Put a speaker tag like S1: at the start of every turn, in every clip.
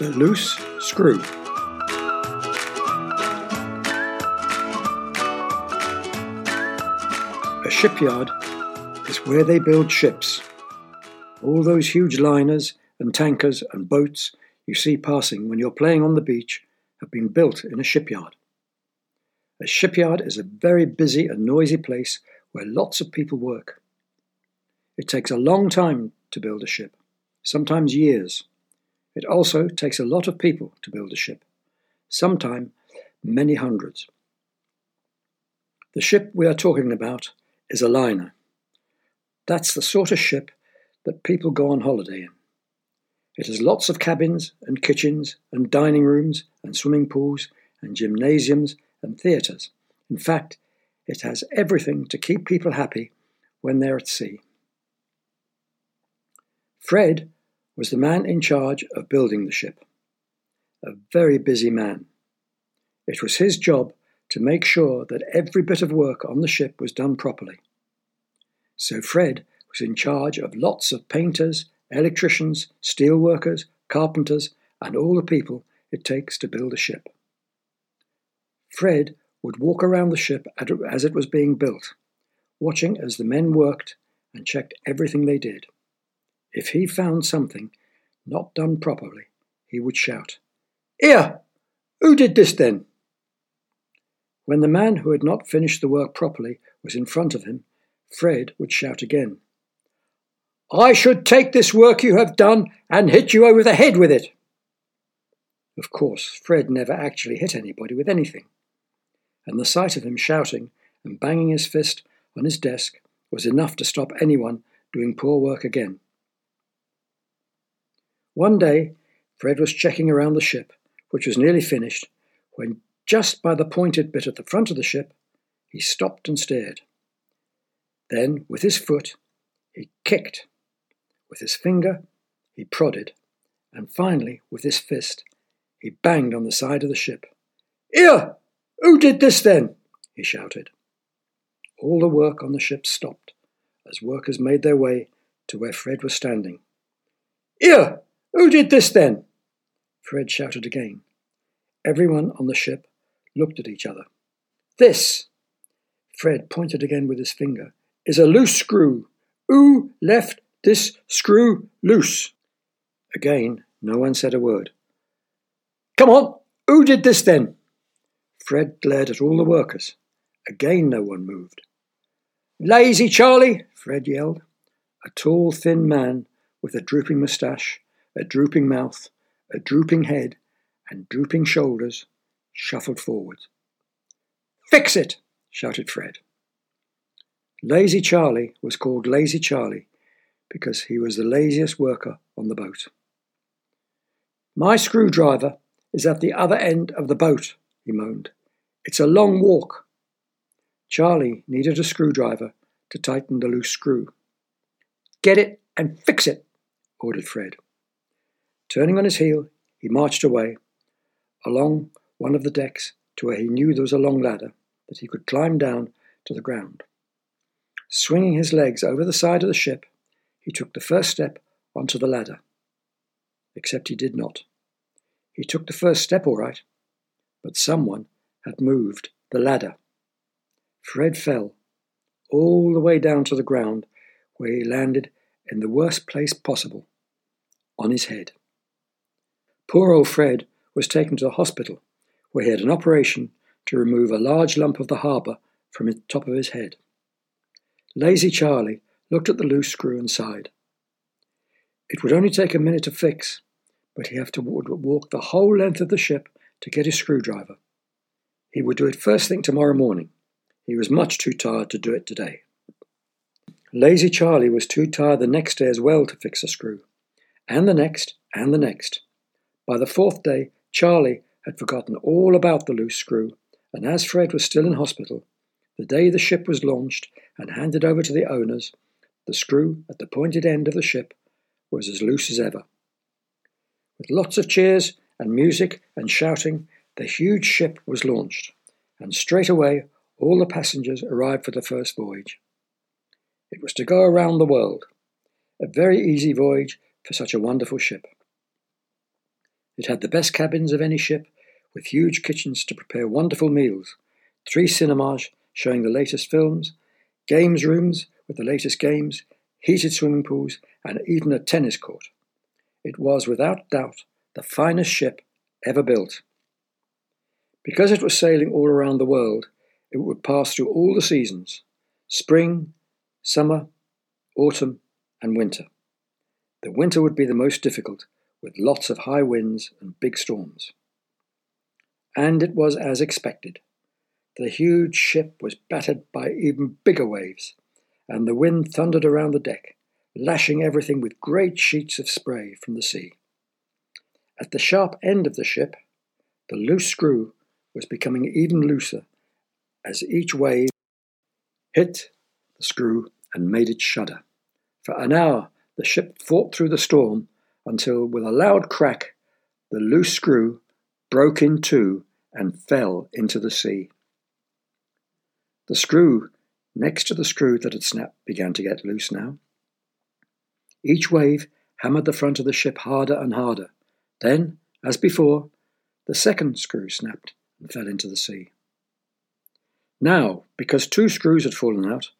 S1: The Loose Screw. A shipyard is where they build ships. All those huge liners and tankers and boats you see passing when you're playing on the beach have been built in a shipyard. A shipyard is a very busy and noisy place where lots of people work. It takes a long time to build a ship, sometimes years. It also takes a lot of people to build a ship, sometimes many hundreds. The ship we are talking about is a liner. That's the sort of ship that people go on holiday in. It has lots of cabins and kitchens and dining rooms and swimming pools and gymnasiums and theatres. In fact, it has everything to keep people happy when they're at sea. Fred was the man in charge of building the ship, a very busy man. It was his job to make sure that every bit of work on the ship was done properly. So Fred was in charge of lots of painters, electricians, steel workers, carpenters, and all the people it takes to build a ship. Fred would walk around the ship as it was being built, watching as the men worked and checked everything they did. If he found something not done properly, he would shout, Here! Who did this then? When the man who had not finished the work properly was in front of him, Fred would shout again, I should take this work you have done and hit you over the head with it. Of course, Fred never actually hit anybody with anything, and the sight of him shouting and banging his fist on his desk was enough to stop anyone doing poor work again. One day, Fred was checking around the ship, which was nearly finished, when just by the pointed bit at the front of the ship, he stopped and stared. Then, with his foot, he kicked. With his finger, he prodded. And finally, with his fist, he banged on the side of the ship. Here! Who did this then? he shouted. All the work on the ship stopped as workers made their way to where Fred was standing. Here! Who did this then? Fred shouted again. Everyone on the ship looked at each other. This, Fred pointed again with his finger, is a loose screw. Who left this screw loose? Again, no one said a word. Come on, who did this then? Fred glared at all the workers. Again, no one moved. Lazy Charlie, Fred yelled. A tall, thin man with a drooping moustache a drooping mouth, a drooping head, and drooping shoulders, shuffled forward. Fix it! shouted Fred. Lazy Charlie was called Lazy Charlie because he was the laziest worker on the boat. My screwdriver is at the other end of the boat, he moaned. It's a long walk. Charlie needed a screwdriver to tighten the loose screw. Get it and fix it, ordered Fred. Turning on his heel, he marched away along one of the decks to where he knew there was a long ladder that he could climb down to the ground. Swinging his legs over the side of the ship, he took the first step onto the ladder. Except he did not. He took the first step all right, but someone had moved the ladder. Fred fell all the way down to the ground, where he landed in the worst place possible on his head. Poor old Fred was taken to the hospital, where he had an operation to remove a large lump of the harbour from the top of his head. Lazy Charlie looked at the loose screw and sighed. It would only take a minute to fix, but he had to walk the whole length of the ship to get his screwdriver. He would do it first thing tomorrow morning. He was much too tired to do it today. Lazy Charlie was too tired the next day as well to fix a screw, and the next, and the next. By the fourth day, Charlie had forgotten all about the loose screw, and as Fred was still in hospital, the day the ship was launched and handed over to the owners, the screw at the pointed end of the ship was as loose as ever. With lots of cheers and music and shouting, the huge ship was launched, and straight away all the passengers arrived for the first voyage. It was to go around the world, a very easy voyage for such a wonderful ship. It had the best cabins of any ship, with huge kitchens to prepare wonderful meals, three cinemas showing the latest films, games rooms with the latest games, heated swimming pools, and even a tennis court. It was without doubt the finest ship ever built. Because it was sailing all around the world, it would pass through all the seasons spring, summer, autumn, and winter. The winter would be the most difficult, with lots of high winds and big storms. And it was as expected. The huge ship was battered by even bigger waves, and the wind thundered around the deck, lashing everything with great sheets of spray from the sea. At the sharp end of the ship, the loose screw was becoming even looser as each wave hit the screw and made it shudder. For an hour, the ship fought through the storm until, with a loud crack, the loose screw broke in two and fell into the sea. The screw next to the screw that had snapped began to get loose now. Each wave hammered the front of the ship harder and harder. Then, as before, the second screw snapped and fell into the sea. Now, because two screws had fallen out,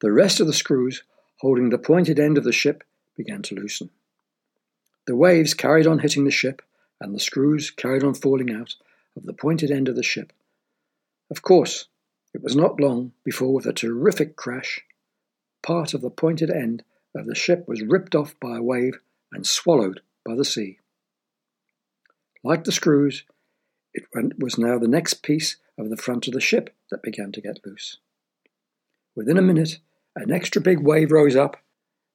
S1: the rest of the screws holding the pointed end of the ship began to loosen. The waves carried on hitting the ship, and the screws carried on falling out of the pointed end of the ship. Of course, it was not long before, with a terrific crash, part of the pointed end of the ship was ripped off by a wave and swallowed by the sea. Like the screws, it was now the next piece of the front of the ship that began to get loose. Within a minute, an extra big wave rose up,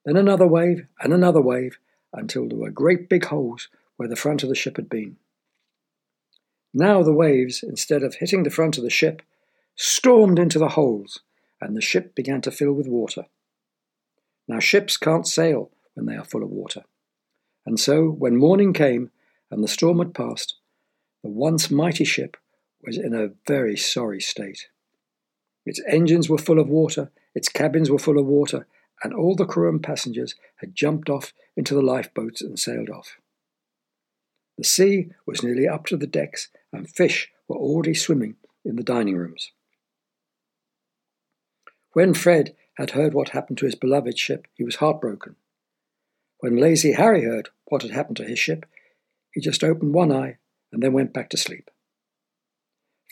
S1: then another wave and another wave, until there were great big holes where the front of the ship had been. Now the waves, instead of hitting the front of the ship, stormed into the holes, and the ship began to fill with water. Now ships can't sail when they are full of water. And so, when morning came and the storm had passed, the once mighty ship was in a very sorry state. Its engines were full of water, its cabins were full of water, and all the crew and passengers had jumped off into the lifeboats and sailed off. The sea was nearly up to the decks, and fish were already swimming in the dining rooms. When Fred had heard what happened to his beloved ship, he was heartbroken. When Lazy Harry heard what had happened to his ship, he just opened one eye and then went back to sleep.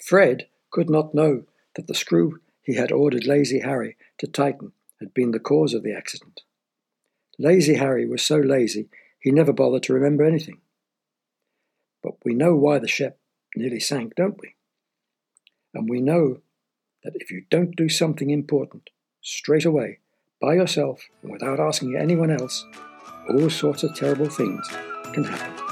S1: Fred could not know that the screw he had ordered Lazy Harry to tighten had been the cause of the accident. Lazy Harry was so lazy he never bothered to remember anything. But we know why the ship nearly sank, don't we? And we know that if you don't do something important straight away, by yourself and without asking anyone else, all sorts of terrible things can happen.